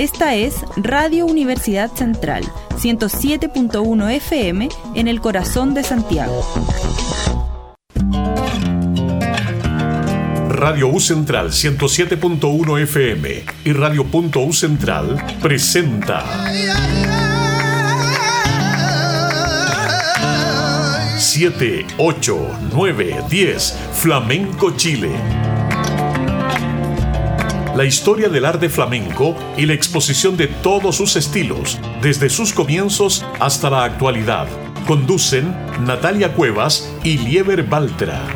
Esta es Radio Universidad Central, 107.1 FM en el corazón de Santiago. Radio U Central 107.1 FM y Radio U Central presenta 7, 8, 9, 10 Flamenco Chile. La historia del arte flamenco y la exposición de todos sus estilos, desde sus comienzos hasta la actualidad. Conducen Natalia Cuevas y Lieber Baltra.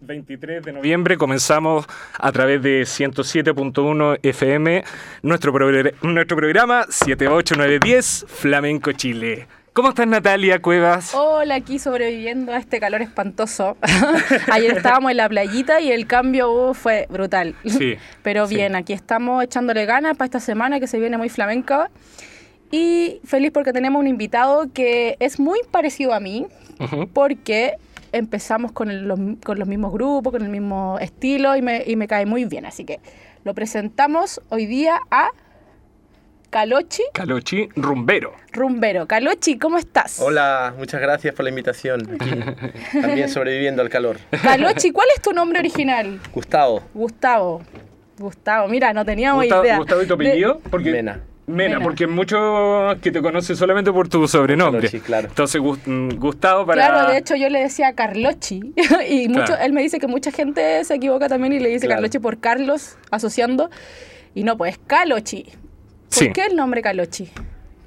23 de noviembre comenzamos a través de 107.1 FM nuestro, nuestro programa 78910 Flamenco Chile. ¿Cómo estás Natalia Cuevas? Hola, aquí sobreviviendo a este calor espantoso. Ayer estábamos en la playita y el cambio uh, fue brutal. Sí. Pero bien, aquí estamos echándole ganas para esta semana que se viene muy flamenca. Y feliz porque tenemos un invitado que es muy parecido a mí, porque empezamos con, los, con los mismos grupos, con el mismo estilo y me, y me cae muy bien. Así que lo presentamos hoy día a Calochi. Calochi Rumbero. Rumbero. Calochi, ¿cómo estás? Hola, muchas gracias por la invitación. también sobreviviendo al calor. Calochi, ¿cuál es tu nombre original? Gustavo. Gustavo. Gustavo, mira, no teníamos idea. ¿Gustavo y tu apellido? Porque... Mena. Mena, porque muchos que te conocen solamente por tu sobrenombre. Sí, claro. Entonces, mm, Gustavo para... Claro, de hecho yo le decía Carlochi. y mucho, él me dice que mucha gente se equivoca también y le dice Carlochi por Carlos, asociando. Y no, pues Calochi. ¿Por qué el nombre Calochi?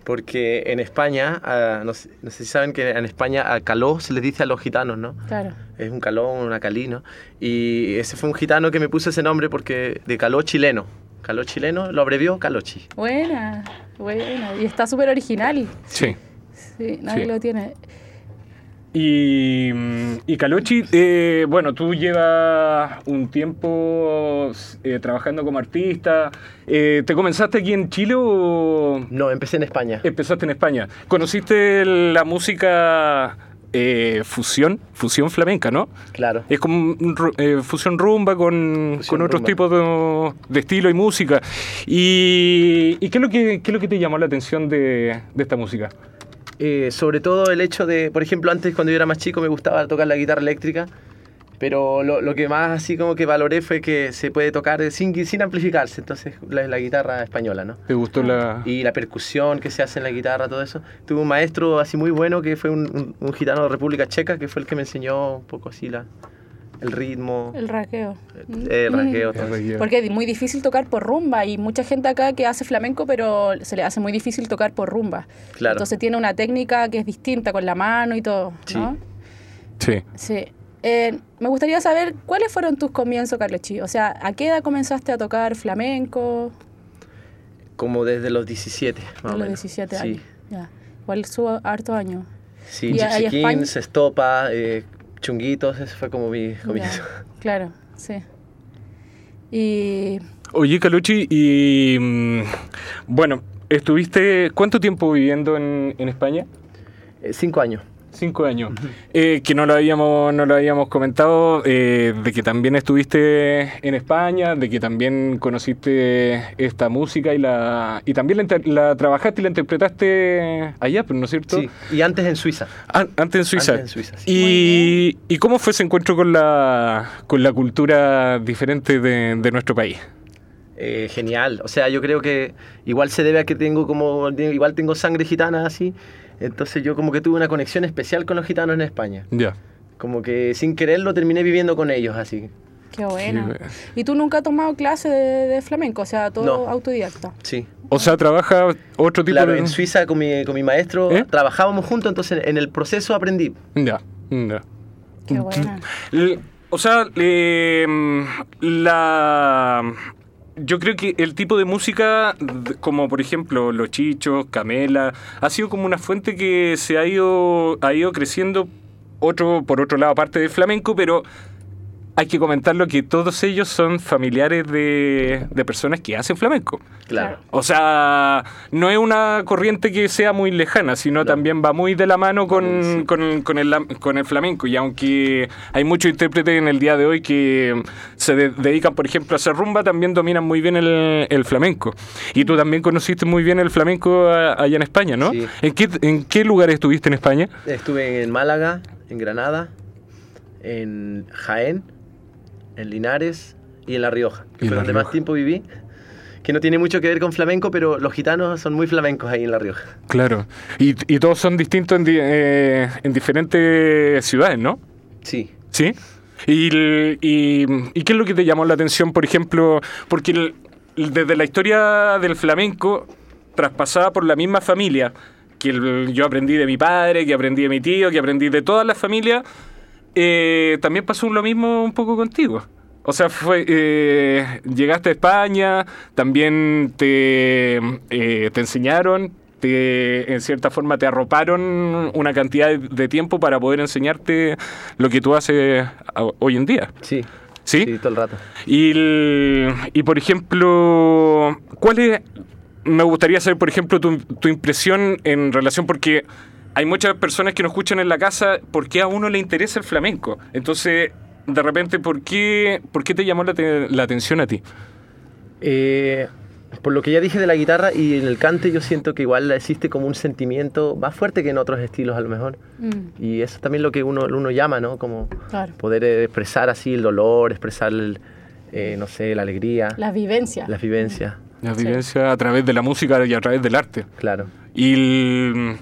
Porque en España, no, sé, si saben que en España a caló se les dice a los gitanos, ¿no? Claro. Es un caló, una calino. Y ese fue un gitano que me puso ese nombre porque de caló chileno. Caló chileno, lo abrevió Calochi. Buena, buena. Y está súper original. Sí. Sí, nadie lo tiene. Y, y Calochi, eh, bueno, tú llevas un tiempo eh, trabajando como artista. Eh, ¿Te comenzaste aquí en Chile o...? No, empecé en España. Empezaste en España. ¿Conociste la música fusión, fusión flamenca, ¿no? Claro. Es como fusión rumba con, con otros tipos de, estilo y música. ¿Y, y qué, es lo que, qué es lo que te llamó la atención de, de esta música? Eh, sobre todo el hecho de, por ejemplo, antes cuando yo era más chico me gustaba tocar la guitarra eléctrica, pero lo, lo que más así como que valoré fue que se puede tocar sin, sin amplificarse, entonces la, la guitarra española, ¿no? ¿Te gustó la...? Y la percusión que se hace en la guitarra, todo eso. Tuve un maestro así muy bueno que fue un, un gitano de República Checa, que fue el que me enseñó un poco así la, el ritmo. El raqueo. El raqueo, mm. Porque es muy difícil tocar por rumba y mucha gente acá que hace flamenco, pero se le hace muy difícil tocar por rumba. Claro. Entonces tiene una técnica que es distinta con la mano y todo, ¿no? Sí. Sí. Eh, me gustaría saber cuáles fueron tus comienzos, Carlochi. O sea, ¿a qué edad comenzaste a tocar flamenco? Como desde los 17, más desde los 17 años. Sí. Ya. Igual subo harto año. Sí, Chichiquín, se estopa, eh, chunguitos, ese fue como mi comienzo. claro, sí. Y... Oye, Caluchi, y mm, bueno, estuviste cuánto tiempo viviendo en, en España? Eh, cinco años. Cinco años. Eh, que no lo habíamos, no lo habíamos comentado, eh, de que también estuviste en España, de que también conociste esta música y la y también la, trabajaste y la interpretaste allá, pero ¿no es cierto? Sí, y antes en Suiza. antes en Suiza. Antes en Suiza y, y, cómo fue ese encuentro con la, con la cultura diferente de, de nuestro país? Eh, genial. O sea, yo creo que igual se debe a que tengo como, igual tengo sangre gitana así, entonces yo como que tuve una conexión especial con los gitanos en España. Ya. Como que sin quererlo terminé viviendo con ellos así. Qué bueno. ¿Y tú nunca has tomado clase de, flamenco? O sea, todo autodidacta. Sí. O sea, trabaja otro tipo claro, en Suiza con mi, con mi maestro ¿Eh? trabajábamos juntos, entonces en el proceso aprendí. Ya, ya. Qué buena. O sea, eh, la yo creo que el tipo de música, como por ejemplo Los Chichos, Camela, ha sido como una fuente que se ha ido, ha ido creciendo otro, por otro lado, aparte del flamenco, pero hay que comentarlo que todos ellos son familiares de, personas que hacen flamenco. Claro. O sea, no es una corriente que sea muy lejana, sino también va muy de la mano con, el, con, el, flamenco. Y aunque hay muchos intérpretes en el día de hoy que se dedican, por ejemplo, a hacer rumba, también dominan muy bien el, flamenco. Y tú también conociste muy bien el flamenco allá en España, ¿no? ¿En, qué, ¿En qué lugares estuviste en España? Estuve en Málaga, en Granada, en Jaén en Linares y en La Rioja, que fue donde más tiempo viví, que no tiene mucho que ver con flamenco, pero los gitanos son muy flamencos ahí en La Rioja. Claro, y, todos son distintos en, eh, en, diferentes ciudades, ¿no? Sí. ¿Sí? Y, y, qué es lo que te llamó la atención, por ejemplo? Porque desde la historia del flamenco, traspasada por la misma familia, que yo aprendí de mi padre, que aprendí de mi tío, que aprendí de todas las familias, eh, también pasó lo mismo un poco contigo. O sea, fue, eh, llegaste a España, también te, eh, te enseñaron, te, en cierta forma te arroparon una cantidad de tiempo para poder enseñarte lo que tú haces hoy en día. Sí. ¿Sí? todo el rato. Y, y por ejemplo, ¿cuál es, me gustaría saber, por ejemplo, tu, tu impresión en relación, porque hay muchas personas que nos escuchan en la casa, ¿por qué a uno le interesa el flamenco? Entonces, de repente, ¿por qué, por qué te llamó la, atención a ti? Eh, por lo que ya dije de la guitarra y en el cante, yo siento que igual existe como un sentimiento más fuerte que en otros estilos a lo mejor. Mm. Y eso es también lo que uno, uno llama, ¿no? Como poder expresar así el dolor, expresar, eh, no sé, la alegría. La vivencia. La vivencia. La vivencia a través de la música y a través del arte. Claro. Y el,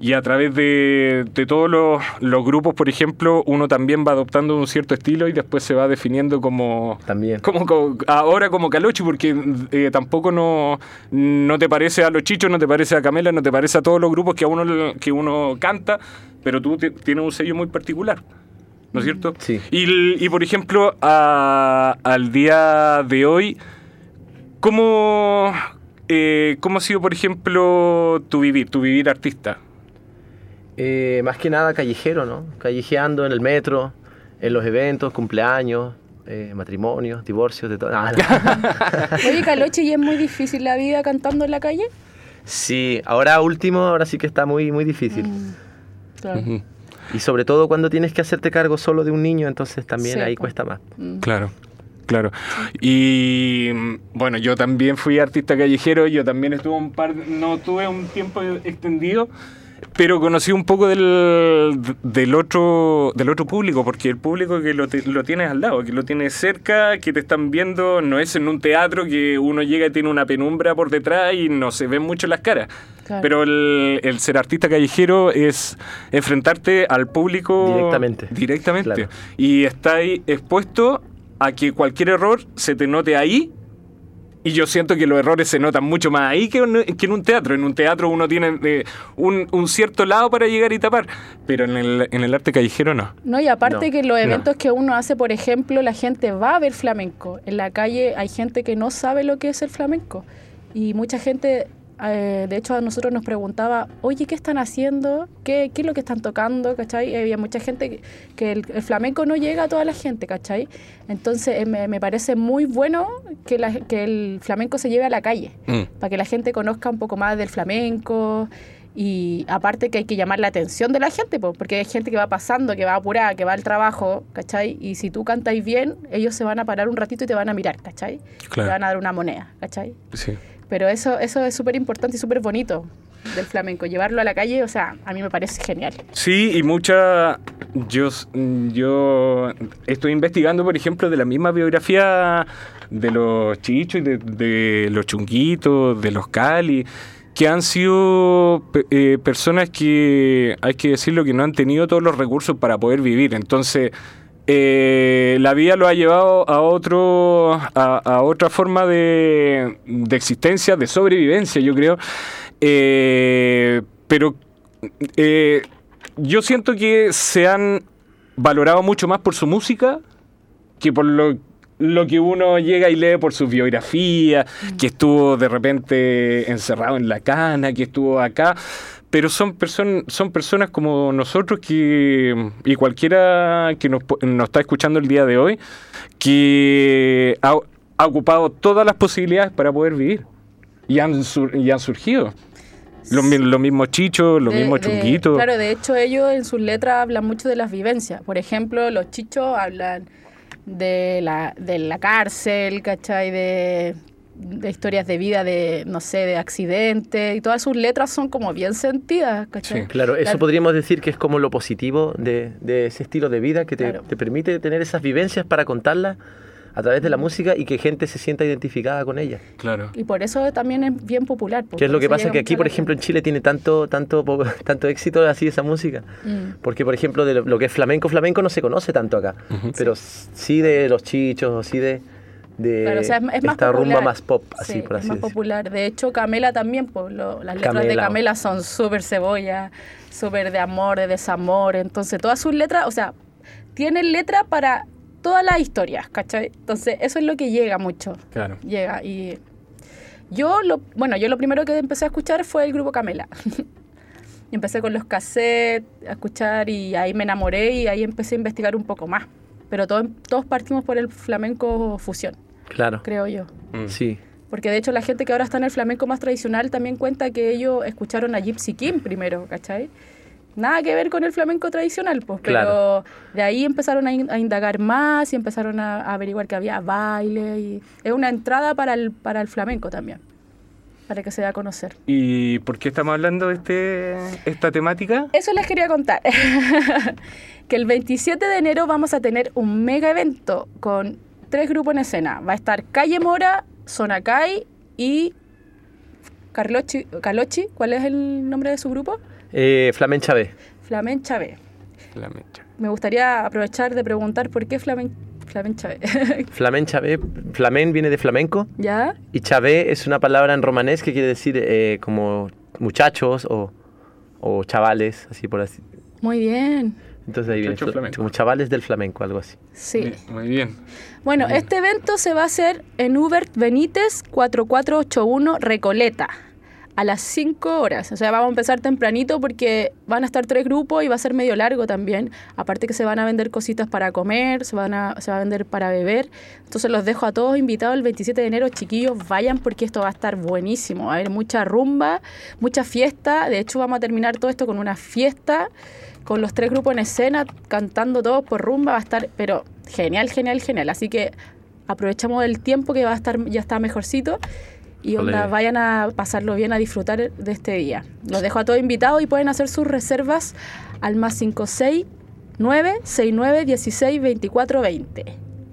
y a través de, todos los, grupos, por ejemplo, uno también va adoptando un cierto estilo y después se va definiendo como... También. Como, ahora como Calochi, porque eh, tampoco no, no te parece a los chichos, no te parece a Camela, no te parece a todos los grupos que, a uno, que uno canta, pero tú tienes un sello muy particular. ¿No es cierto? Sí. Y, por ejemplo, al día de hoy, ¿cómo, eh, ¿cómo ha sido, por ejemplo, tu vivir, tu vivir artista? Eh, más que nada callejero, ¿no? Callejeando en el metro, en los eventos, cumpleaños, eh, matrimonios, divorcios, de todo. Oye, Caloche, ¿y es muy difícil la vida cantando en la calle? Sí, ahora último, ahora sí que está muy, muy difícil. Mm, y sobre todo cuando tienes que hacerte cargo solo de un niño, entonces también ahí cuesta más. Mm. Claro. Claro. Y bueno, yo también fui artista callejero, yo también estuve un par, no tuve un tiempo extendido, pero conocí un poco del, del, otro, del otro público, porque el público que lo, lo, tienes al lado, que lo tienes cerca, que te están viendo, no es en un teatro que uno llega y tiene una penumbra por detrás y no se ven mucho las caras. Pero el, el, ser artista callejero es enfrentarte al público directamente. directamente. Y está ahí expuesto a que cualquier error se te note ahí y yo siento que los errores se notan mucho más ahí que, en un teatro. En un teatro uno tiene eh, un, cierto lado para llegar y tapar, pero en el, en el arte callejero no. No, y aparte que los eventos que uno hace, por ejemplo, la gente va a ver flamenco. En la calle hay gente que no sabe lo que es el flamenco. Y mucha gente eh, de hecho a nosotros nos preguntaba, oye, ¿qué están haciendo? ¿Qué, qué es lo que están tocando? ¿Cachai? Había mucha gente que, el, flamenco no llega a toda la gente, ¿cachai? Entonces eh, me, parece muy bueno que, que el flamenco se lleve a la calle, mm. para que la gente conozca un poco más del flamenco. Y aparte que hay que llamar la atención de la gente, porque hay gente que va pasando, que va apurada, que va al trabajo, ¿cachai? Y si tú cantáis bien, ellos se van a parar un ratito y te van a mirar, ¿cachai? Te van a dar una moneda, ¿cachai? Sí. Pero eso, eso es súper importante y súper bonito del flamenco, llevarlo a la calle, o sea, a mí me parece genial. Sí, y mucha... Yo, yo estoy investigando, por ejemplo, de la misma biografía de los chichos y de, los chunguitos, de los cali, que han sido eh, personas que, hay que decirlo, que no han tenido todos los recursos para poder vivir. Entonces eh, la vida lo ha llevado a otro a, otra forma de, existencia, de sobrevivencia, yo creo. Eh, pero eh, yo siento que se han valorado mucho más por su música que por lo, lo que uno llega y lee por su biografía, que estuvo de repente encerrado en la cana, que estuvo acá pero son, personas son personas como nosotros que, y cualquiera que nos, nos está escuchando el día de hoy, que ha, ocupado todas las posibilidades para poder vivir y han, y han surgido. Los, mismos chichos, los mismos chunguitos. Claro, de hecho ellos en sus letras hablan mucho de las vivencias. Por ejemplo, los chichos hablan de la, de la cárcel, ¿cachai? De, de historias de vida, de, no sé, de accidentes, y todas sus letras son como bien sentidas, ¿cachai? Sí, claro, eso podríamos decir que es como lo positivo de, de ese estilo de vida que te, te, permite tener esas vivencias para contarlas a través de la música y que gente se sienta identificada con ella. Claro. Y por eso también es bien popular. ¿Qué es lo que pasa? Que aquí, por ejemplo, en Chile tiene tanto, tanto, tanto éxito así esa música. Mm. Porque, por ejemplo, de lo que es flamenco, flamenco no se conoce tanto acá. Pero sí de los chichos, sí de de esta rumba más pop, así por así es más popular. De hecho, Camela también, pues, las letras de Camela son súper cebolla, súper de amor, de desamor. Entonces, todas sus letras, o sea, tienen letra para todas las historias, ¿cachai? Entonces, eso es lo que llega mucho. Claro. Llega. Y yo, lo, bueno, yo lo primero que empecé a escuchar fue el grupo Camela. empecé con los cassettes a escuchar y ahí me enamoré y ahí empecé a investigar un poco más. Pero todos partimos por el flamenco fusión. Claro. Creo yo. Mm. Sí. Porque de hecho la gente que ahora está en el flamenco más tradicional también cuenta que ellos escucharon a Gypsy King primero, ¿cachai? nada que ver con el flamenco tradicional, pues, pero de ahí empezaron a, indagar más y empezaron a, averiguar que había baile y es una entrada para el, para el flamenco también, para que se dé a conocer. ¿Y por qué estamos hablando de este, esta temática? Eso les quería contar, que el 27 de enero vamos a tener un mega evento con tres grupos en escena. Va a estar Calle Mora, Sonacay y Carlochi, Calochi, ¿cuál es el nombre de su grupo? Eh, Flamen Chávez. Flamen Chávez. Me gustaría aprovechar de preguntar por qué Flamen, Flamen Chávez. Flamen Chávez, Flamen viene de flamenco. ¿Ya? Y Chávez es una palabra en romanés que quiere decir eh, como muchachos o, o, chavales, así por así. Muy bien. Entonces ahí viene como chavales del flamenco, algo así. Sí. Muy bien. Bueno, este evento se va a hacer en Hubert Benítez 4481 Recoleta a las 5 horas. O sea, vamos a empezar tempranito porque van a estar tres grupos y va a ser medio largo también. Aparte que se van a vender cositas para comer, se, van a, se va a vender para beber. Entonces los dejo a todos invitados el 27 de enero. Chiquillos, vayan porque esto va a estar buenísimo. A haber mucha rumba, mucha fiesta. De hecho, vamos a terminar todo esto con una fiesta con los tres grupos en escena, cantando todos por rumba. Va a estar, pero genial, genial, genial. Así que aprovechamos el tiempo que va a estar, ya está mejorcito y onda, vayan a pasarlo bien, a disfrutar de este día. Los dejo a todos invitados y pueden hacer sus reservas al más 569 69 16 24 20.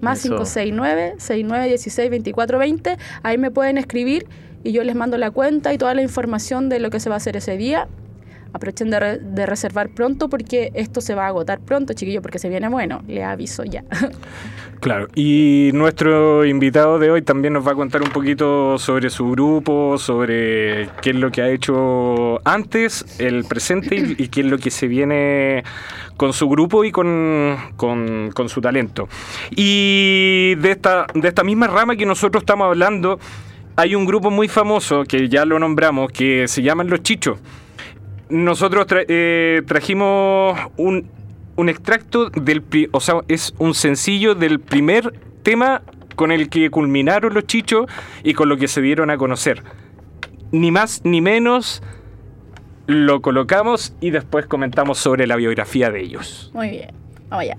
Más 569 69 16 24 20. Ahí me pueden escribir y yo les mando la cuenta y toda la información de lo que se va a hacer ese día aprovechen de, reservar pronto porque esto se va a agotar pronto, chiquillo, porque se viene bueno, le aviso ya. Claro, y nuestro invitado de hoy también nos va a contar un poquito sobre su grupo, sobre qué es lo que ha hecho antes, el presente y, qué es lo que se viene con su grupo y con, con, su talento. Y de esta, de esta misma rama que nosotros estamos hablando, hay un grupo muy famoso que ya lo nombramos, que se llaman Los Chichos nosotros eh, trajimos un, un extracto del, o sea, es un sencillo del primer tema con el que culminaron los chichos y con lo que se dieron a conocer. Ni más ni menos lo colocamos y después comentamos sobre la biografía de ellos. Muy bien, vamos allá.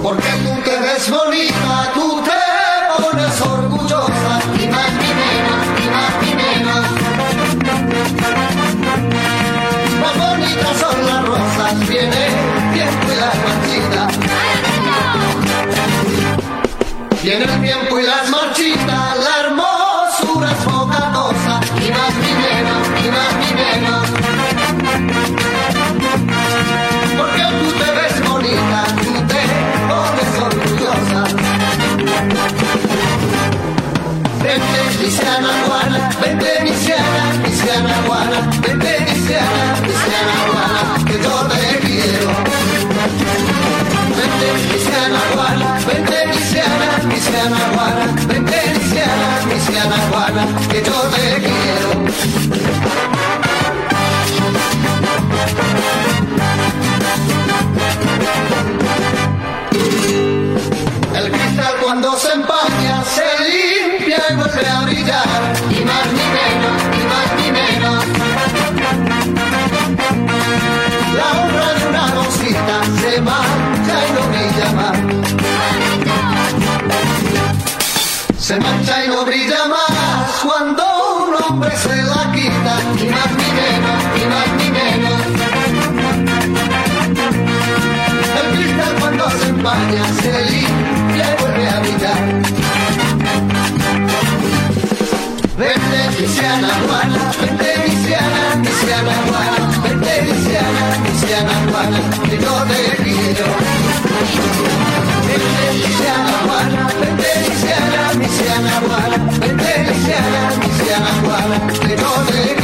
Porque tú te ves bonita, tú te pones orgullosa, ni más ni menos, ni más ni menos. Más bonitas son las rosas, viene tiempo y las marchitas. Viene el tiempo y las marchitas, Luisiana Guana, vente, Luisiana, Luisiana Guana, vente, Luisiana, Luisiana Guana, que yo te quiero. Vente, Luisiana Guana, vente, Luisiana, Luisiana Guana, vente. Misiana Juana, que yo te quiero. Te quiero. Vente, Luciana Juana, vente, Luciana, Luciana Juana, vente, Luciana, Luciana Juana, que te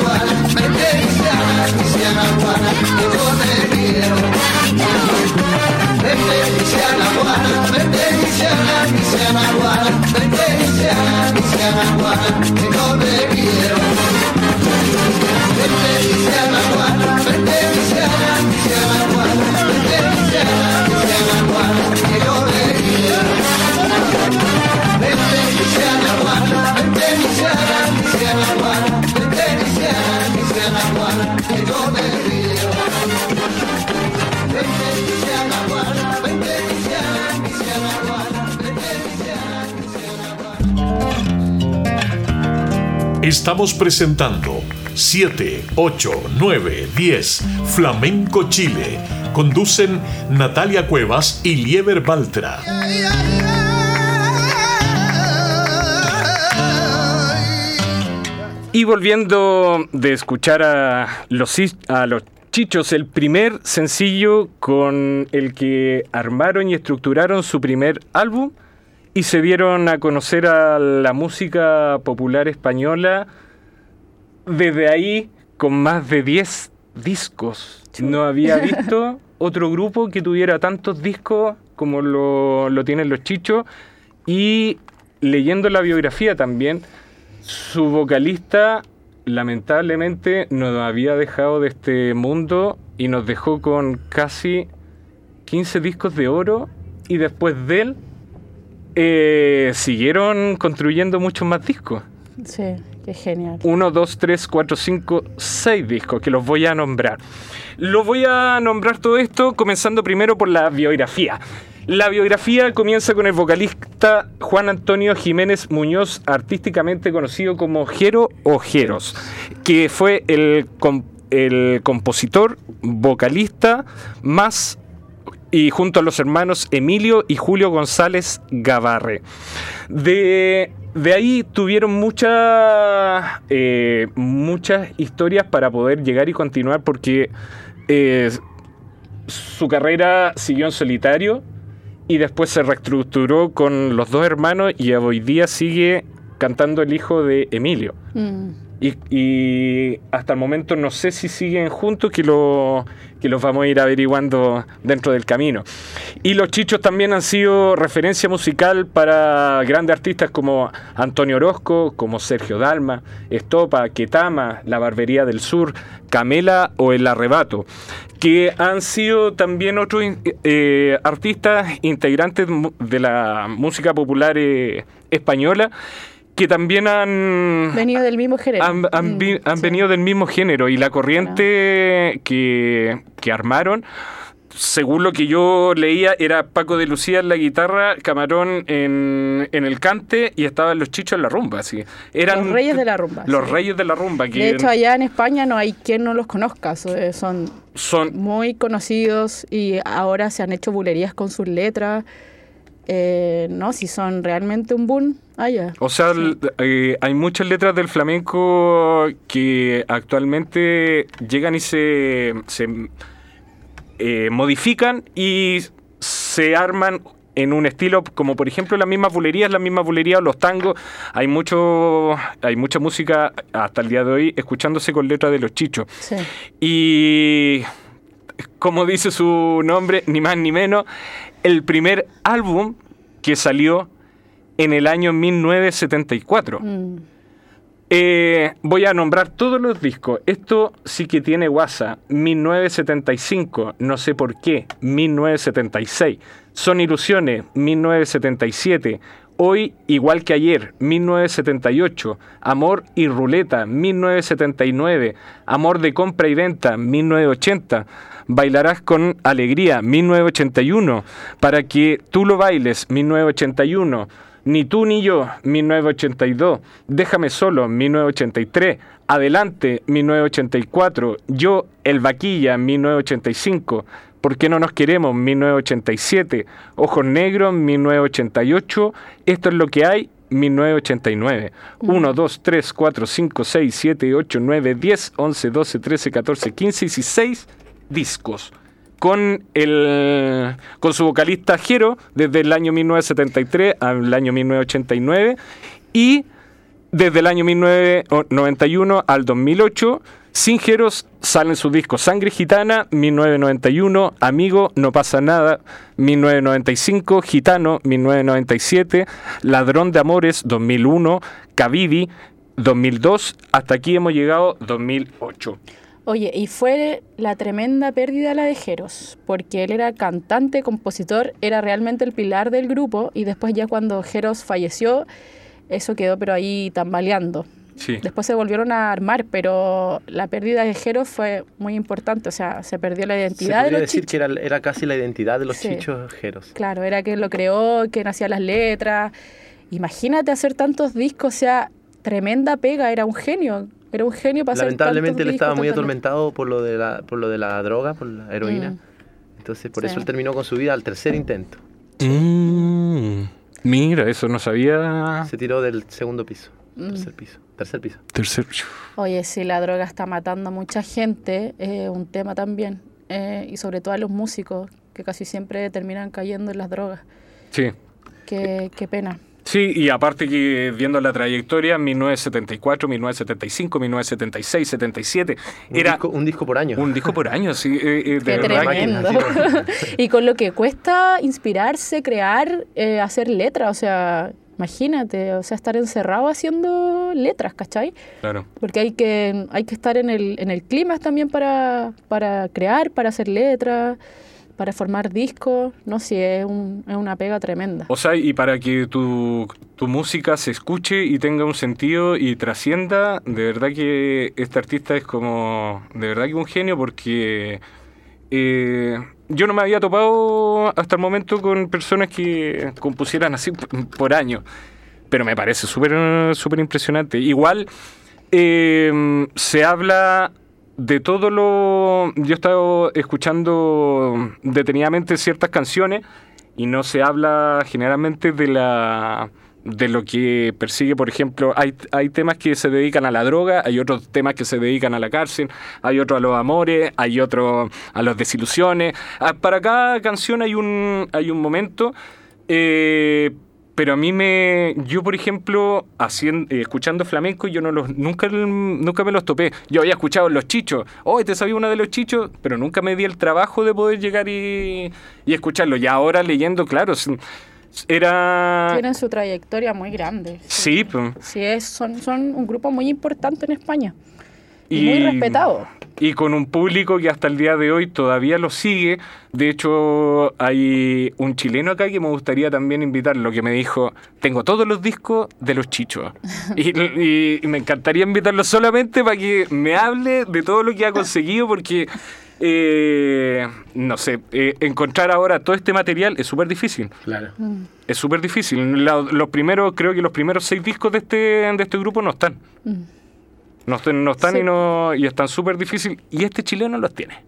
Juana, vente, Cristiana, Cristiana Juana, que yo te quiero. Vente, Cristiana Juana, Juana, vente, Cristiana, Cristiana Juana, Estamos presentando 7, 8, 9, 10 Flamenco Chile. Conducen Natalia Cuevas y Lieber Baltra. Y volviendo de escuchar a los, a los Chichos, el primer sencillo con el que armaron y estructuraron su primer álbum y se dieron a conocer a la música popular española desde ahí con más de 10 discos. No había visto otro grupo que tuviera tantos discos como lo, lo tienen los Chichos y leyendo la biografía también, su vocalista lamentablemente nos había dejado de este mundo y nos dejó con casi 15 discos de oro y después de él eh, siguieron construyendo muchos más discos. Sí, qué genial. 1, 2, 3, 4, 5, 6 discos que los voy a nombrar. Los voy a nombrar todo esto comenzando primero por la biografía. La biografía comienza con el vocalista Juan Antonio Jiménez Muñoz, artísticamente conocido como Jero o Jeros, que fue el, el compositor, vocalista más y junto a los hermanos Emilio y Julio González Gavarre. De, de ahí tuvieron muchas eh, muchas historias para poder llegar y continuar porque eh, su carrera siguió en solitario y después se reestructuró con los dos hermanos y hoy día sigue cantando el hijo de Emilio. Mm. Y, hasta el momento no sé si siguen juntos, que, lo, que los vamos a ir averiguando dentro del camino. Y los chichos también han sido referencia musical para grandes artistas como Antonio Orozco, como Sergio Dalma, Estopa, Ketama, La Barbería del Sur, Camela o El Arrebato, que han sido también otros eh, artistas integrantes de la música popular eh, española que también han Venido del mismo género. han, han Mm, han sí. venido del mismo género y la corriente que, que armaron según lo que yo leía, era Paco de Lucía en la guitarra, Camarón en, el cante y estaban los chichos en la rumba. Así. Eran los reyes de la rumba. Los reyes de la rumba. Que de hecho, allá en España no hay quien no los conozca. Son, son muy conocidos y ahora se han hecho bulerías con sus letras. Eh, no, si son realmente un boom allá. O sea, eh, hay muchas letras del flamenco que actualmente llegan y se, se eh, modifican y se arman en un estilo como por ejemplo las mismas bulerías, las mismas bulerías, los tangos. Hay mucho, hay mucha música hasta el día de hoy escuchándose con letras de los chichos. Y como dice su nombre, ni más ni menos, el primer álbum que salió en el año 1974. Eh, voy a nombrar todos los discos. Esto sí que tiene WhatsApp. 1975, no sé por qué. 1976. Son ilusiones. 1977. Hoy igual que ayer, 1978, Amor y Ruleta, 1979, Amor de compra y venta, 1980, Bailarás con alegría, 1981, Para que tú lo bailes, 1981, ni tú ni yo, 1982. Déjame solo, 1983. Adelante, 1984. Yo, el vaquilla, 1985. ¿Por qué no nos queremos? 1987. Ojos negros, 1988. Esto es lo que hay, 1989. 1, 2, 3, 4, 5, 6, 7, 8, 9, 10, 11, 12, 13, 14, 15, 16 discos con, el, con su vocalista Jero desde el año 1973 al año 1989 y desde el año 1991 al 2008 sin Jeros salen sus discos Sangre Gitana, 1991, Amigo, No pasa nada, 1995, Gitano, 1997, Ladrón de Amores, 2001, Cavidi, 2002, hasta aquí hemos llegado 2008. Oye, y fue la tremenda pérdida la de Jeros, porque él era cantante, compositor, era realmente el pilar del grupo y después ya cuando Jeros falleció, eso quedó pero ahí tambaleando. Sí. Después se volvieron a armar, pero la pérdida de Jeros fue muy importante, o sea, se perdió la identidad se de los decir que era, casi la identidad de los chichos Jeros. Claro, era que lo creó, que hacía las letras. Imagínate hacer tantos discos, o sea, tremenda pega, era un genio. Era un genio para Lamentablemente él estaba muy atormentado por lo de la, por lo de la droga, por la heroína. Mm. Entonces por eso él terminó con su vida al tercer intento. Mm. Mira, eso no sabía. Se tiró del segundo piso. Mm. Tercer piso. Tercer piso. Tercer. Oye, si la droga está matando a mucha gente, es un tema también. Eh, y sobre todo a los músicos, que casi siempre terminan cayendo en las drogas. Sí. Qué, qué pena. Sí, y aparte que viendo la trayectoria, 1974, 1975, 1976, 77, un era... Disco, un disco por año. Un disco por año, sí. Eh, eh, de Qué tremendo. y con lo que cuesta inspirarse, crear, eh, hacer letras, o sea, imagínate, o sea, estar encerrado haciendo letras, ¿cachai? Claro. Porque hay que, hay que estar en el, en el clima también para, para crear, para hacer letras para formar discos, no sé, es, es, una pega tremenda. O sea, y para que tu, tu, música se escuche y tenga un sentido y trascienda, de verdad que este artista es como, de verdad que un genio porque eh, yo no me había topado hasta el momento con personas que compusieran así por año, pero me parece súper súper impresionante. Igual eh, se habla de todo lo... Yo he estado escuchando detenidamente ciertas canciones y no se habla generalmente de la de lo que persigue, por ejemplo, hay, hay temas que se dedican a la droga, hay otros temas que se dedican a la cárcel, hay otros a los amores, hay otros a las desilusiones. Ah, para cada canción hay un, hay un momento, eh, pero a mí me. Yo, por ejemplo, haciendo, eh, escuchando flamenco, yo no los, nunca, nunca me los topé. Yo había escuchado los chichos. Oh, te sabía uno de los chichos, pero nunca me di el trabajo de poder llegar y, y escucharlo. Y ahora leyendo, claro. Era... Tienen su trayectoria muy grande. Sí, pues. Sí, es, son, son un grupo muy importante en España. Y, muy respetado. Y con un público que hasta el día de hoy todavía lo sigue. De hecho, hay un chileno acá que me gustaría también invitarlo, que me dijo, tengo todos los discos de los chichos. y, me encantaría invitarlo solamente para que me hable de todo lo que ha conseguido, porque eh, no sé, eh, encontrar ahora todo este material es súper difícil. Claro. Mm. Es súper difícil. La- los primeros, creo que los primeros seis discos de este, de este grupo no están. Mm. No, están- no están Sí. y, no, y están súper difíciil. Y este chileno los tiene.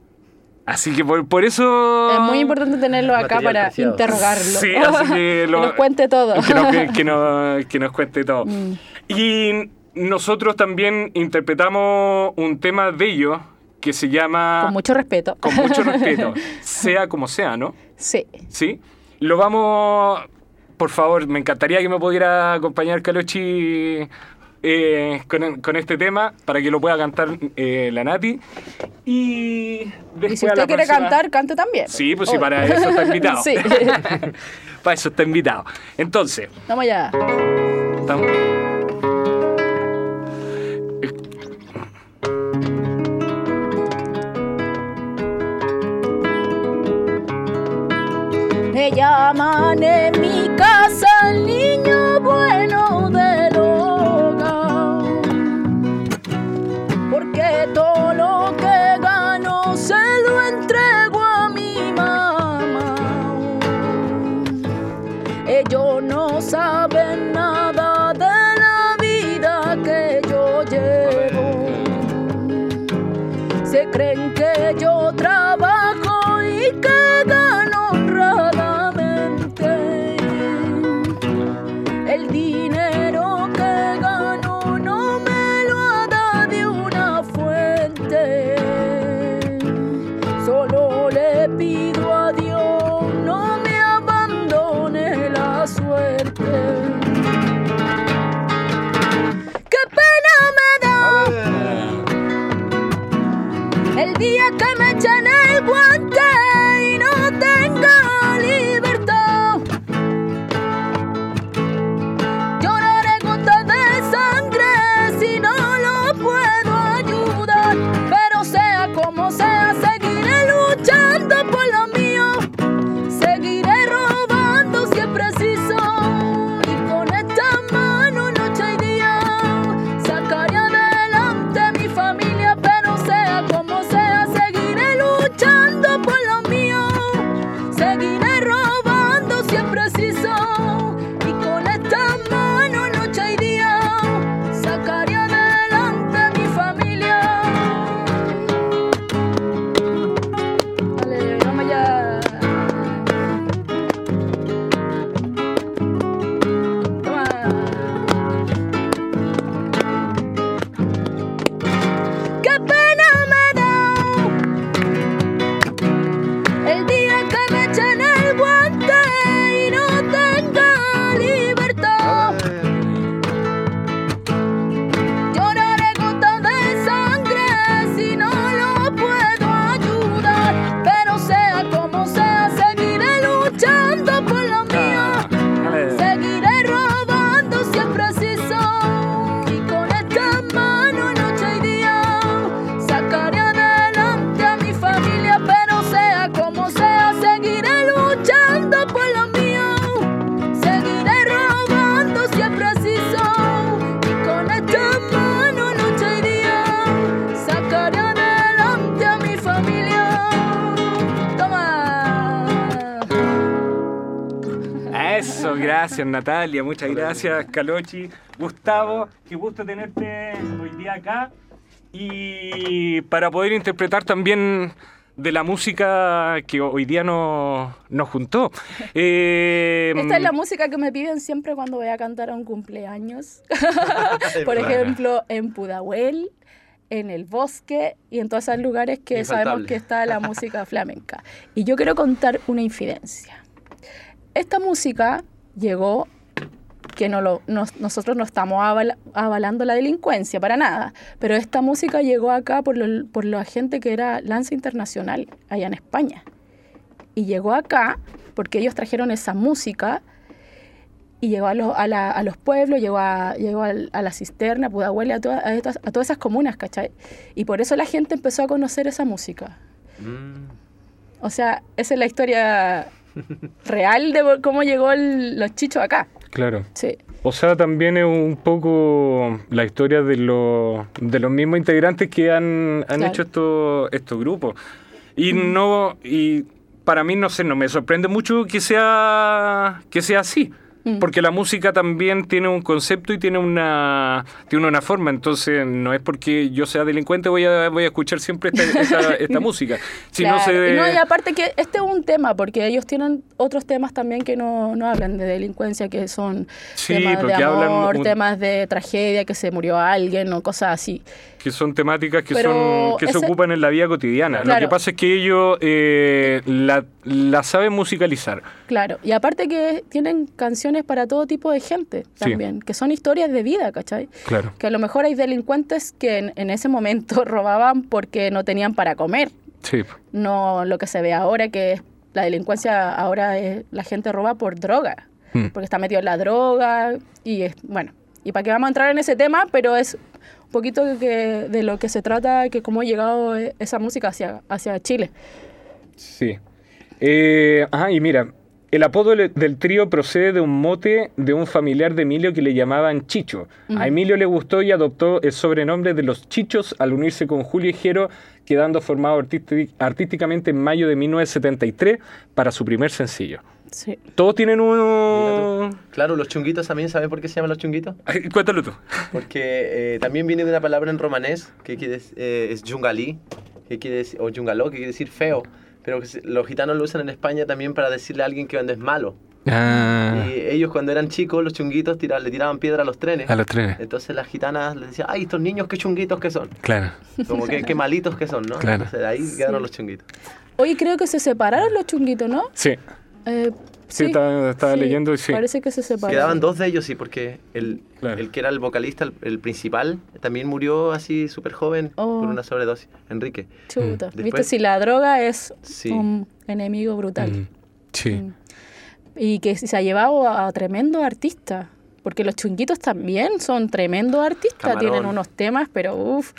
Así que por, por eso... Es muy importante tenerlo acá Material para preciado. interrogarlo. Sí, así que lo- nos cuente todo. Que que- que que nos cuente todo. Mm. Y nosotros también interpretamos un tema de ellos que se llama... Con mucho respeto. Con mucho respeto. sea como sea, ¿no? Sí. ¿Sí? Lo vamos... Por favor, me encantaría que me pudiera acompañar Calochi eh, con, con este tema para que lo pueda cantar eh, la Nati. Y después Y si usted quiere próxima- cantar, cante también. Sí, pues sí, para eso está invitado. sí. para eso está invitado. Entonces, Vamos allá. estamos... Me llaman en mi casa el niño bueno Ellos no saben gracias Natalia, muchas gracias Calochi. Gustavo, qué gusto tenerte hoy día acá. Y para poder interpretar también de la música que hoy día nos, nos juntó. Eh, Esta es la música que me piden siempre cuando voy a cantar a un cumpleaños. Por ejemplo, en Pudahuel, en el bosque y en todos esos lugares que Infaltable. sabemos que está la música flamenca. Y yo quiero contar una infidencia. Esta música llegó que no lo, nos- nosotros no estamos aval- avalando la delincuencia para nada, pero esta música llegó acá por, lo- por la gente que era Lanza Internacional allá en España. Y llegó acá porque ellos trajeron esa música y llegó a, los- a, la- a los pueblos, llegó a, llegó a, la cisterna, Pudahuel, a, toda- a estas- a todas esas comunas, ¿cachai? Y por eso la gente empezó a conocer esa música. O sea, esa es la historia real de cómo llegó el- los chichos acá. Claro. Sí. O sea, también es un poco la historia de, los de los mismos integrantes que han, han Claro. hecho estos estos grupos. Y no, y para mí no sé, no me sorprende mucho que sea, que sea así. Mm. Porque la música también tiene un concepto y tiene una, tiene una forma. Entonces, no es porque yo sea delincuente voy a, voy a escuchar siempre esta, esta, música. Si no, y aparte que este es un tema, porque ellos tienen otros temas también que no, no hablan de delincuencia, que son temas de amor, temas de tragedia, que se murió alguien o cosas así que son temáticas que, son, que se ocupan en la vida cotidiana. Lo que pasa es que ellos eh, la, la, saben musicalizar. Claro, y aparte que tienen canciones para todo tipo de gente también, que son historias de vida, ¿cachai? Claro. Que a lo mejor hay delincuentes que en, ese momento robaban porque no tenían para comer. Sí. No lo que se ve ahora, que la delincuencia ahora es, la gente roba por droga, hmm. porque está metido en la droga y es, bueno, y para qué vamos a entrar en ese tema, pero es poquito que, de lo que se trata, que cómo ha llegado e, esa música hacia, hacia Chile. Sí. Eh, ajá, y mira, el apodo del trío procede de un mote de un familiar de Emilio que le llamaban Chicho. A Emilio le gustó y adoptó el sobrenombre de los Chichos al unirse con Julio Ejero, quedando formado artísticamente en mayo de 1973 para su primer sencillo. Todos tienen un... Claro, los chunguitos también, ¿saben por qué se llaman los chunguitos? Cuéntalo tú. Porque eh, también viene de una palabra en romanés que quiere, eh, es yungalí, que quiere decir, o yungaló, que quiere decir feo. Pero los gitanos lo usan en España también para decirle a alguien que cuando es malo. Ah. Y ellos cuando eran chicos, los chunguitos le tiraban piedra a los trenes. A los trenes. Entonces las gitanas les decían, ay, estos niños qué chunguitos que son. Claro. Como que qué malitos que son, ¿no? Claro. Entonces de ahí quedaron los chunguitos. Oye, creo que se separaron los chunguitos, ¿no? Sí. Eh, sí, estaba, leyendo y sí. Parece que se separaron. Quedaban dos de ellos, sí, porque el, el que era el vocalista, el, principal, también murió así súper joven por oh. una sobredosis, Enrique. Chuta. Mm. Viste, si la droga es un enemigo brutal. Mm. Sí. Mm. Y que se ha llevado a, tremendo artista Porque los chunguitos también son tremendos artistas, tienen unos temas, pero uff,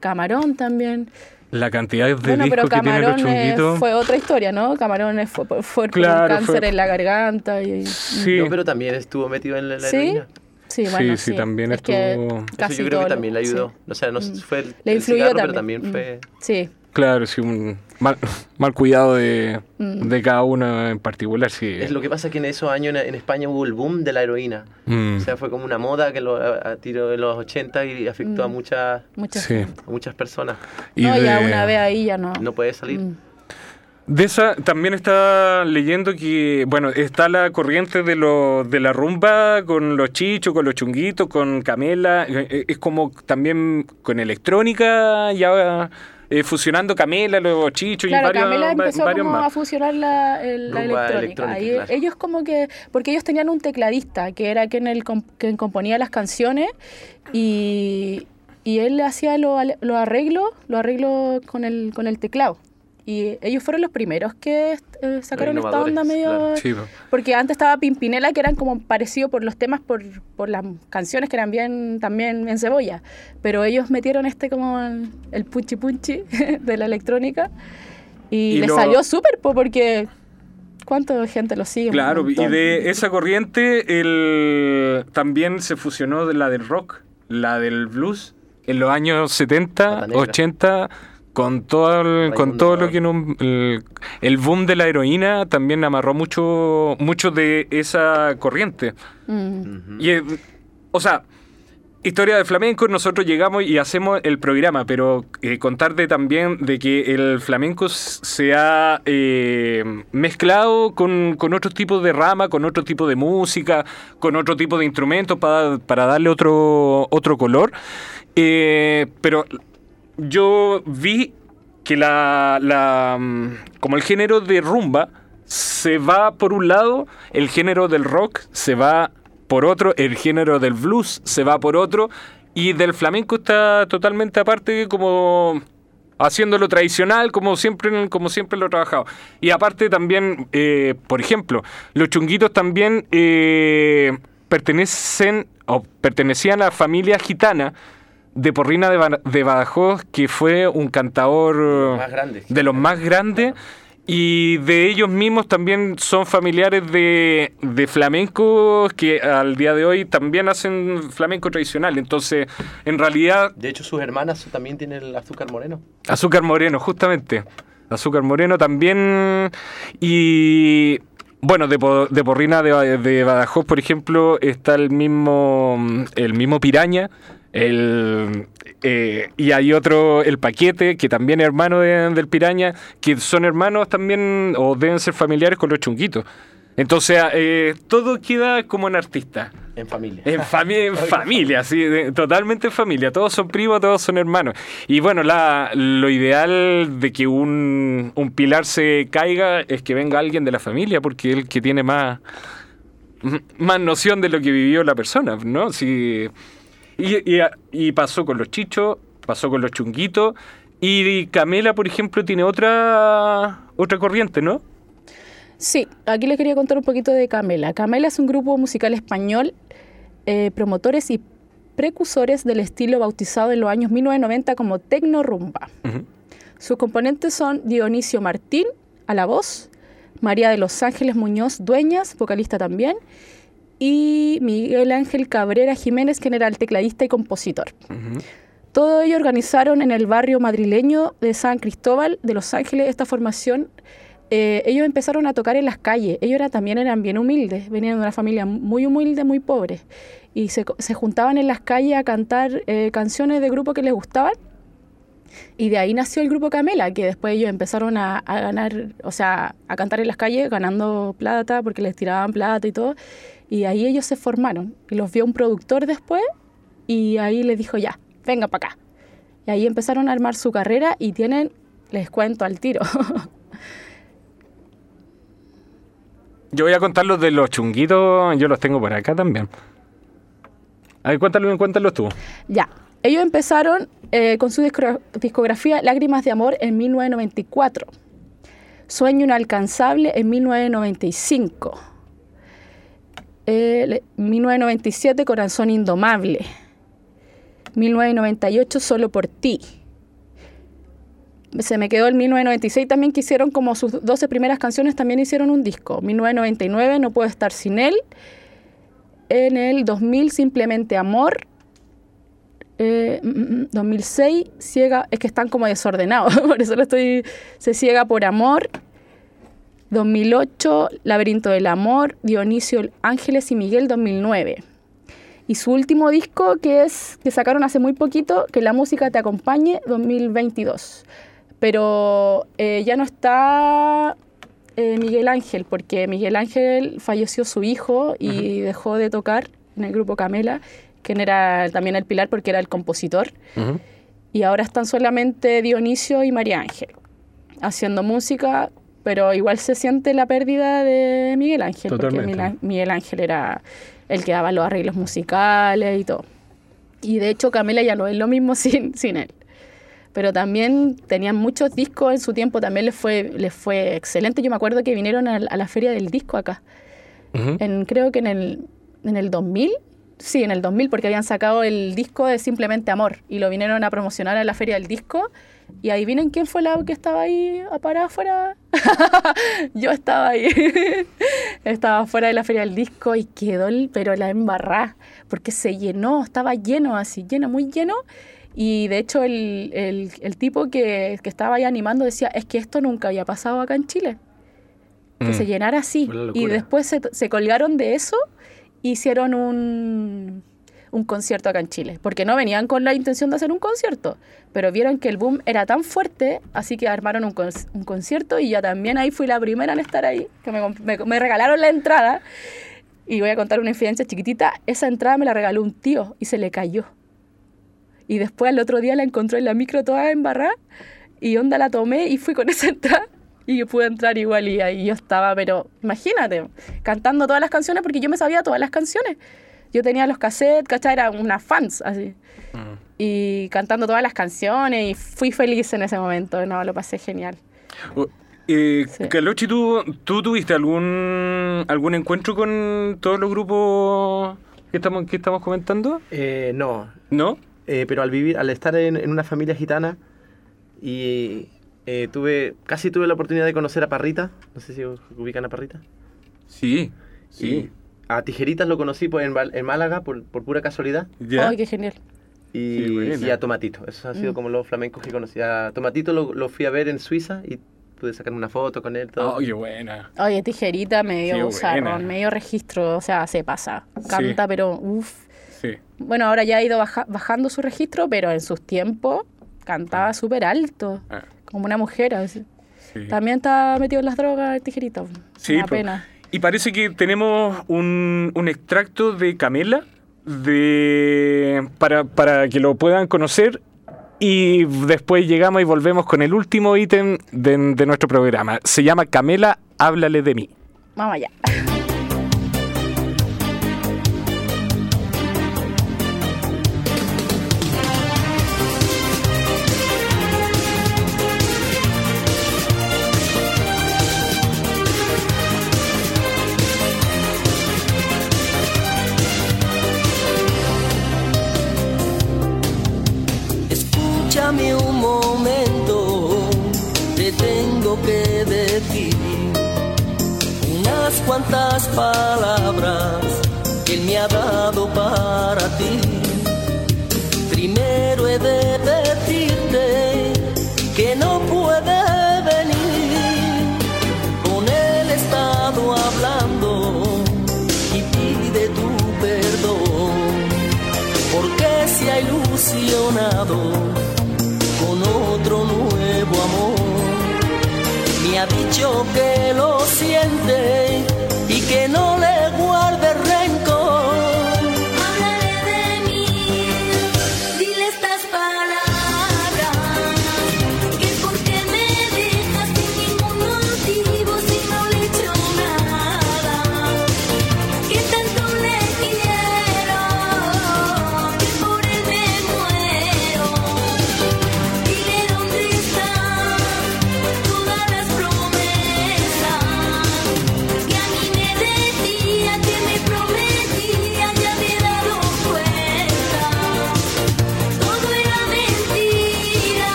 Camarón también. La cantidad de bueno, discos que tienen los chunguitos. fue otra historia, ¿no? Camarones fue, fue por cáncer en la garganta. Y, sí. No, pero también estuvo metido en la, ¿Sí? Sí, bueno, sí, sí, también estuvo. Casi yo creo que también le ayudó. O sea, no mm. fue el, le influyó cigarro, también. pero también fue. Mm. Sí. Claro, sí, un mal, mal cuidado de, mm. de, cada uno en particular. Sí. Es lo que pasa que en esos años en, España hubo el boom de la heroína. O sea, fue como una moda que lo tiró en los 80 y afectó a muchas, muchas, a muchas personas. Y no, ya una vez ahí ya no. No puede salir. De esa también está leyendo que, bueno, está la corriente de, lo, de la rumba con los chichos, con los chunguitos, con Camela, eh, eh, es como también con electrónica, ya eh, fusionando Camela, los chichos y varios, Camela empezó como a fusionar la, electrónica. ellos como que, porque ellos tenían un tecladista que era quien, el, quien componía las canciones y, y él hacía los lo arreglos, lo arreglos con el, con el teclado. Y ellos fueron los primeros que eh, sacaron esta onda medio... porque antes estaba Pimpinela, que eran como parecido por los temas, por, por las canciones que eran bien también en cebolla. Pero ellos metieron este como el, el punchi punchi de la electrónica. Y, les salió súper, porque ¿Cuánta gente lo sigue? Claro, y de esa corriente el, también se fusionó de la del rock, la del blues, en los años 70, 80 con todo el, con todo lo que el, boom de la heroína también amarró mucho mucho de esa corriente mm. y o sea historia de flamenco nosotros llegamos y hacemos el programa pero eh, contarte también de que el flamenco se ha eh, mezclado con, con otros tipos de rama con otro tipo de música con otro tipo de instrumentos para, para darle otro otro color eh, pero yo vi que la, la, mm, como el género de rumba se va por un lado, el género del rock se va por otro, el género del blues se va por otro, y del flamenco está totalmente aparte como haciéndolo tradicional como siempre como siempre lo he trabajado. Y aparte también eh, por ejemplo los chunguitos también eh, pertenecen o pertenecían a la familia gitana de Porrina de, Badajoz, que fue un cantador de los más grandes. Y de ellos mismos también son familiares de, de flamencos que al día de hoy también hacen flamenco tradicional. Entonces, en realidad... De hecho, sus hermanas también tienen el azúcar moreno. Azúcar moreno, justamente. Azúcar Moreno también. Y bueno, de, de Porrina de, de, Badajoz, por ejemplo, está el mismo, el mismo Piraña. El, eh, y hay otro, el Paquete, que también es hermano del Piraña, que son hermanos también, o deben ser familiares con los chunguitos. Entonces, eh, todo queda como en artista. En familia. En, en familia, sí, totalmente en familia. Todos son primos, todos son hermanos. Y bueno, la, lo ideal de que un, un pilar se caiga es que venga alguien de la familia, porque es el que tiene más, más noción de lo que vivió la persona, ¿no? Y, y pasó con los chichos, pasó con los chunguitos, y Camela, por ejemplo, tiene otra, otra corriente, ¿no? Sí, aquí les quería contar un poquito de Camela. Camela es un grupo musical español, eh, promotores y precursores del estilo bautizado en los años 1990 como Tecno Rumba. Sus componentes son Dionisio Martín, a la voz, María de los Ángeles Muñoz Dueñas, vocalista también, y Miguel Ángel Cabrera Jiménez, que era el tecladista y compositor. Todo ello organizaron en el barrio madrileño de San Cristóbal de Los Ángeles esta formación eh, ellos empezaron a tocar en las calles. Ellos era, también eran bien humildes, venían de una familia muy humilde, muy pobre. Y se, juntaban en las calles a cantar eh, canciones de grupo que les gustaban. Y de ahí nació el grupo Camela, que después ellos empezaron a, ganar, o sea, a cantar en las calles ganando plata porque les tiraban plata y todo. Y ahí ellos se formaron. Y los vio un productor después y ahí les dijo, ya, venga para acá. Y ahí empezaron a armar su carrera y tienen, les cuento al tiro, Yo voy a contar los de los chunguitos, yo los tengo por acá también. A ver, cuéntalo, cuéntalos tú. Ya. Ellos empezaron eh, con su discografía Lágrimas de Amor en 1994. Sueño Inalcanzable en 1995. 1997 eh, Corazón Indomable. 1998 Solo por ti se me quedó el 1996 también que hicieron como sus 12 primeras canciones también hicieron un disco. 1999 No puedo estar sin él. En el 2000 Simplemente Amor. 2006 mm, mm, mm, Ciega, es que están como desordenados, por eso lo estoy se ciega por amor. 2008 Laberinto del amor, Dionisio Ángeles y Miguel 2009. Y su último disco que es que sacaron hace muy poquito, que la música te acompañe 2022 pero eh, ya no está eh, Miguel Ángel, porque Miguel Ángel falleció su hijo y dejó de tocar en el grupo Camela, quien era también el pilar porque era el compositor. Y ahora están solamente Dionisio y María Ángel haciendo música, pero igual se siente la pérdida de Miguel Ángel, porque Miguel Ángel era el que daba los arreglos musicales y todo. Y de hecho Camela ya no es lo mismo sin, sin él pero también tenían muchos discos en su tiempo, también les fue, les fue excelente. Yo me acuerdo que vinieron a, la feria del disco acá, en, creo que en el, en el 2000, sí, en el 2000, porque habían sacado el disco de Simplemente Amor y lo vinieron a promocionar a la feria del disco. Y ahí vienen quién fue la que estaba ahí a parar afuera. Yo estaba ahí. estaba fuera de la feria del disco y quedó, el, pero la embarrá, porque se llenó, estaba lleno así, lleno, muy lleno. Y de hecho el, el, tipo que, que, estaba ahí animando decía, es que esto nunca había pasado acá en Chile. Que se mm. llenara así. Y después se, se, colgaron de eso hicieron un, un concierto acá en Chile. Porque no venían con la intención de hacer un concierto, pero vieron que el boom era tan fuerte, así que armaron un, concierto y ya también ahí fui la primera en estar ahí, que me regalaron la entrada. Y voy a contar una infidencia chiquitita. Esa entrada me la regaló un tío y se le cayó. Y después al otro día la encontró en la micro toda embarrada y onda la tomé y fui con esa entrada y yo pude entrar igual y ahí yo estaba, pero imagínate, cantando todas las canciones porque yo me sabía todas las canciones. Yo tenía los cassettes, ¿cachai? Era una fans así. Mm. Y cantando todas las canciones y fui feliz en ese momento, no, lo pasé genial. Eh, ¿tú, ¿tú tuviste algún, algún encuentro con todos los grupos que estamos, que estamos comentando? Eh, no. ¿No? Eh, pero al vivir, al estar en, una familia gitana y eh, tuve, casi tuve la oportunidad de conocer a Parrita, no sé si ubican a Parrita. Sí, sí. A Tijeritas lo conocí por, en, Málaga por, pura casualidad. ¡Ay, qué genial! Y, a Tomatito, esos han sido mm. como los flamencos que conocí. A Tomatito lo, fui a ver en Suiza y pude sacar una foto con él. Todo. Oye, buena. Oye, tijerita medio usarrón, medio registro, o sea, se pasa. Canta, pero uff. Sí. Bueno, ahora ya ha ido bajando su registro, pero en sus tiempos cantaba ah. súper alto, ah. como una mujer. También está metido en las drogas el tijerito. Sí, una pena. Y parece que tenemos un, un extracto de Camela de para, para que lo puedan conocer y después llegamos y volvemos con el último ítem de, de nuestro programa. Se llama Camela, háblale de mí. Vamos allá. Cuantas palabras que Él me ha dado para ti. Primero he de decirte que no puede venir. Con Él he estado hablando y pide tu perdón, porque se ha ilusionado con otro nuevo amor me ha dicho que lo siente que no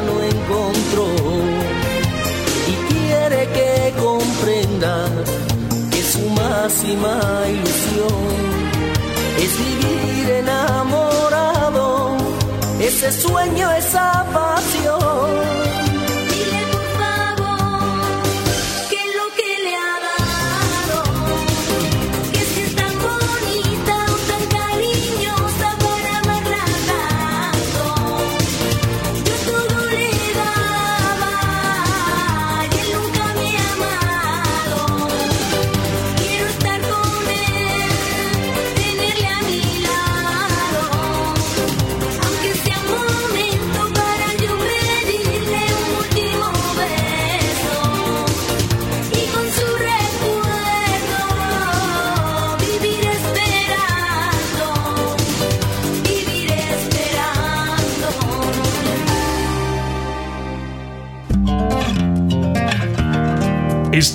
no encontró y quiere que comprendas que su máxima ilusión es vivir enamorado, ese sueño, esa pasión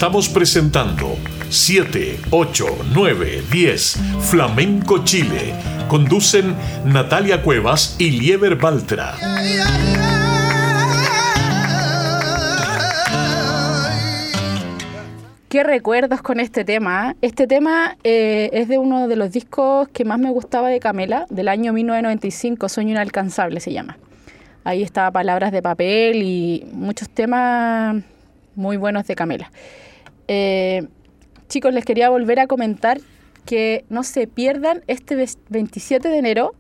Estamos presentando 7, 8, 9, 10 Flamenco Chile. Conducen Natalia Cuevas y Lieber Baltra. Qué recuerdos con este tema. Este tema eh, es de uno de los discos que más me gustaba de Camela, del año 1995, Sueño Inalcanzable se llama. Ahí estaba Palabras de Papel y muchos temas muy buenos de Camela. Eh, chicos, les quería volver a comentar que no se pierdan este 27 de enero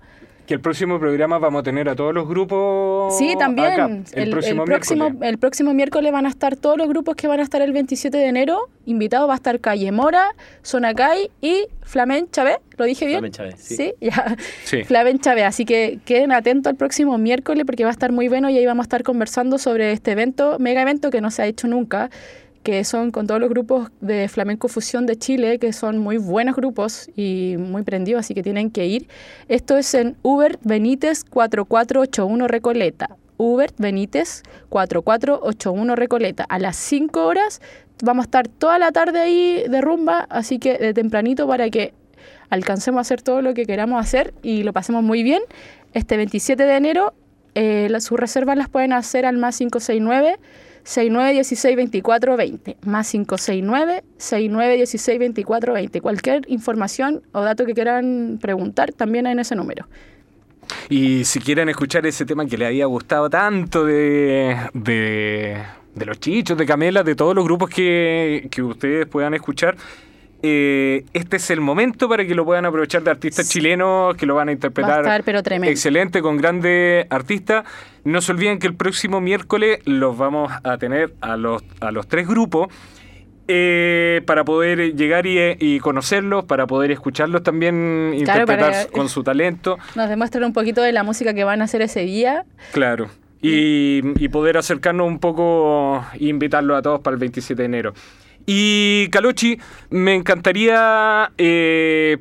Que el próximo programa vamos a tener a todos los grupos. Sí, también. El, próximo, miércoles. el próximo miércoles van a estar todos los grupos que van a estar el 27 de enero. Invitados va a estar Calle Mora, Sonacay y Flamen Chávez. ¿Lo dije bien? Flamen Chávez, sí. Sí, ya. Flamen Chávez. Así que queden atentos al próximo miércoles porque va a estar muy bueno y ahí vamos a estar conversando sobre este evento, mega evento que no se ha hecho nunca que son con todos los grupos de Flamenco Fusión de Chile, que son muy buenos grupos y muy prendidos, así que tienen que ir. Esto es en Uber Benítez 4481 Recoleta. Uber Benítez 4481 Recoleta. A las 5 horas vamos a estar toda la tarde ahí de rumba, así que de tempranito para que alcancemos a hacer todo lo que queramos hacer y lo pasemos muy bien. Este 27 de enero, eh, sus reservas las pueden hacer al más 569 6916 2420 más 569 6916 2420 Cualquier información o dato que quieran preguntar también en ese número. Y si quieren escuchar ese tema que les había gustado tanto de, de, de los chichos, de Camela, de todos los grupos que, que ustedes puedan escuchar, eh, este es el momento para que lo puedan aprovechar de artistas chilenos que lo van a interpretar pero excelente con grandes artistas. No se olviden que el próximo miércoles los vamos a tener a los, a los tres grupos. Eh, para poder llegar y, conocerlos, para poder escucharlos también, interpretar con su talento. Nos demuestran un poquito de la música que van a hacer ese día. Claro. Y, y poder acercarnos un poco e invitarlos a todos para el 27 de enero. Y Calochi, me encantaría eh,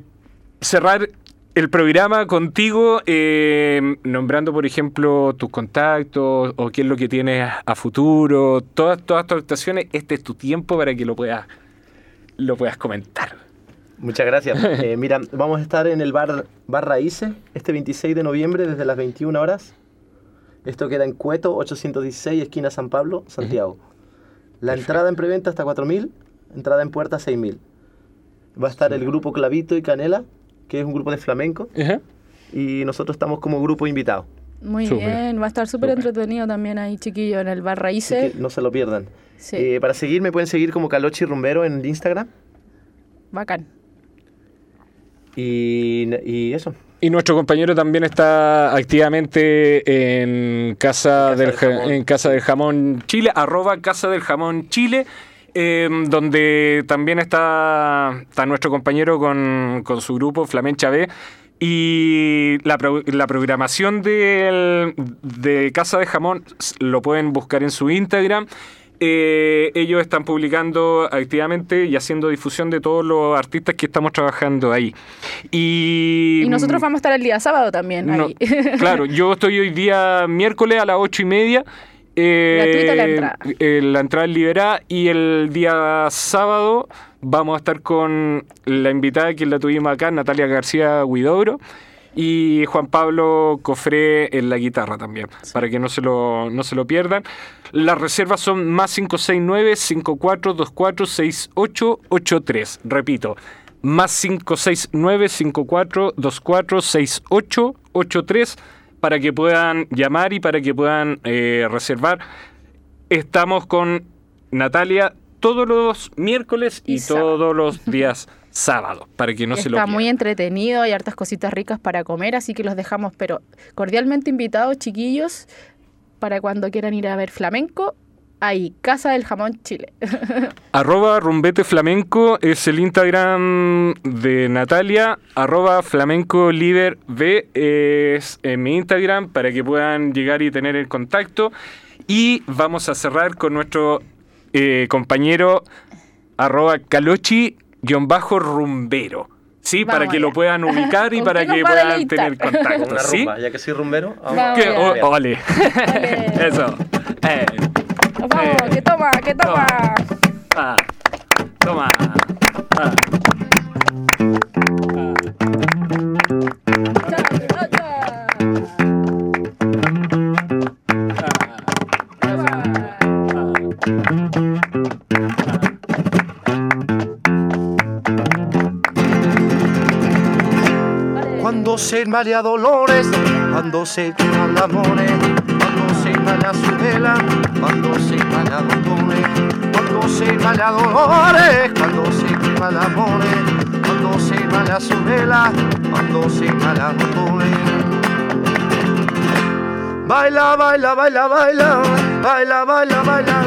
cerrar el programa contigo eh, nombrando, por ejemplo, tus contactos o qué es lo que tienes a futuro, todas, todas tus actuaciones. Este es tu tiempo para que lo puedas, lo puedas comentar. Muchas gracias. Eh, mira, vamos a estar en el bar, bar Raíces este 26 de noviembre desde las 21 horas. Esto queda en Cueto, 816, esquina San Pablo, Santiago. La entrada en preventa está 4.000, entrada en puerta 6.000. Va a estar el grupo Clavito y Canela, que es un grupo de flamenco. Y nosotros estamos como grupo invitado. Muy bien, va a estar súper entretenido también ahí, chiquillo, en el bar Raíces. no se lo pierdan. Eh, para seguir, me pueden seguir como Calochi Rumbero en Instagram. Bacán. y eso. Y nuestro compañero también está activamente en Casa, del, en Casa del Jamón Chile, arroba Casa del Jamón Chile. Em, donde también está, está nuestro compañero con, su grupo, Flamen Chávez. Y la, la programación de Casa de Jamón lo pueden buscar en su Instagram. Eh, ellos están publicando activamente y haciendo difusión de todos los artistas que estamos trabajando ahí. Y, nosotros vamos a estar el día sábado también ahí. claro, yo estoy hoy día miércoles a las ocho y media. Eh, la entrada. Eh, la entrada es liberada y el día sábado vamos a estar con la invitada que la tuvimos acá, Natalia García Huidobro y Juan Pablo Cofré en la guitarra también, para que no se, lo, no se lo pierdan. Las reservas son más 569-5424-6883. Repito, más 569-5424-6883 para que puedan llamar y para que puedan eh, reservar. Estamos con Natalia todos los miércoles y, todos los días sábados, para que no se lo Está muy entretenido, hay hartas cositas ricas para comer, así que los dejamos, pero cordialmente invitados, chiquillos, para cuando quieran ir a ver flamenco. Ahí, Casa del Jamón Chile. arroba Rumbete Flamenco es el Instagram de Natalia. Arroba Flamenco Líder B es en mi Instagram para que puedan llegar y tener el contacto. Y vamos a cerrar con nuestro eh, compañero arroba calochi-rumbero. Sí, para que lo puedan ubicar y para que puedan tener contacto. ¿sí? ya que soy rumbero. vale. Eso. Eh. Vamos, eh. que toma, que toma. Ah. Toma. Ah. Cuando se inmala dolores, cuando se queman amores, cuando se inmala su vela, cuando se inmala dolores, cuando se inmala dolores, cuando se queman cuando se inmala su vela, cuando se inmala dolores. Baila, baila, baila, baila, baila, baila, baila,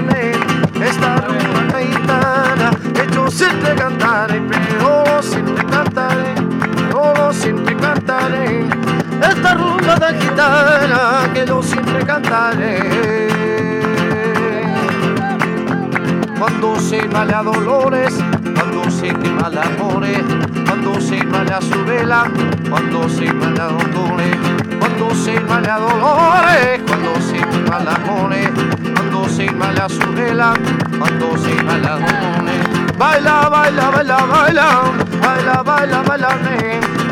esta rumba gitana que yo siempre cantaré, pero siempre cantaré, siempre cantaré. Esta rumba tan gitana que yo siempre cantaré. Cuando se vale dolores, cuando se quema el amores, cuando se vale su vela, cuando se vale a dolores, cuando se vale a dolores, cuando se quema amores, cuando se vale su vela, cuando se vale a. Baila, baila, baila, baila, baila, baila, baila, rumba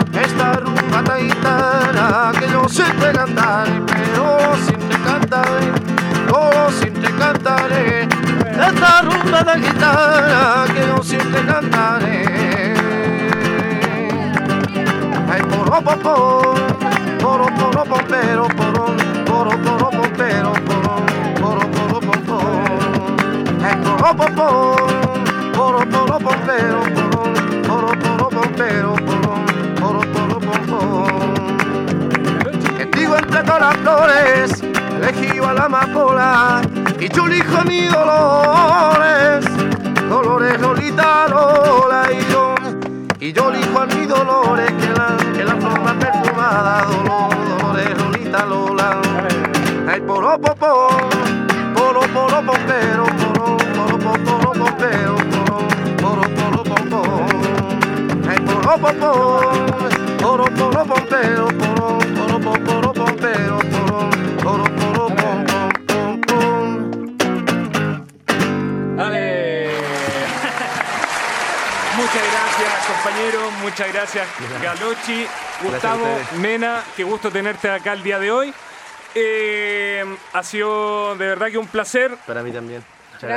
siempre cantaré, pero siempre cantaré, yo siempre cantaré. Esta rumba de guitarra que yo siempre cantaré. Ay, poro, popo, poro, poro, popero, poro, poro, poro, popero, poro, poro, poro, poro, popo, poro, poro, popero, poro, poro, Las flores, elegí a la amapola y yo elijo a mi Dolores, Dolores, Lolita, Lola y yo, y yo elijo a mi Dolores, que la, que la flor más perfumada, Dolores, Dolores, Lolita, Lola, ay, poro, popo, poro, poro, popero, poro, poro, poro, popero, poro, poro, poro, popo, ay, poro, popo, poro, poro, popero, poro, compañero, muchas gracias Galochi, Gustavo, Mena, qué gusto tenerte acá el día de hoy. Eh, ha sido de verdad que un placer. Para mí también.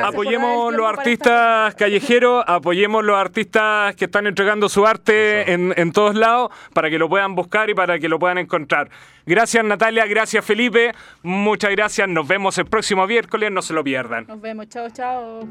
apoyemos los artistas callejeros, apoyemos los artistas que están entregando su arte en, en, todos lados para que lo puedan buscar y para que lo puedan encontrar. Gracias Natalia, gracias Felipe, muchas gracias, nos vemos el próximo miércoles, no se lo pierdan. Nos vemos, chao, chao.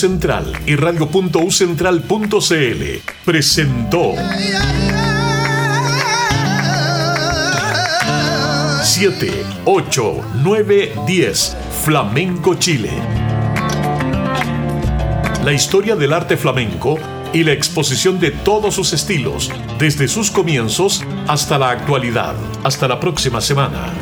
Central y Radio.ucentral.cl presentó 7, 8, 9, 10 Flamenco Chile. La historia del arte flamenco y la exposición de todos sus estilos, desde sus comienzos hasta la actualidad. Hasta la próxima semana.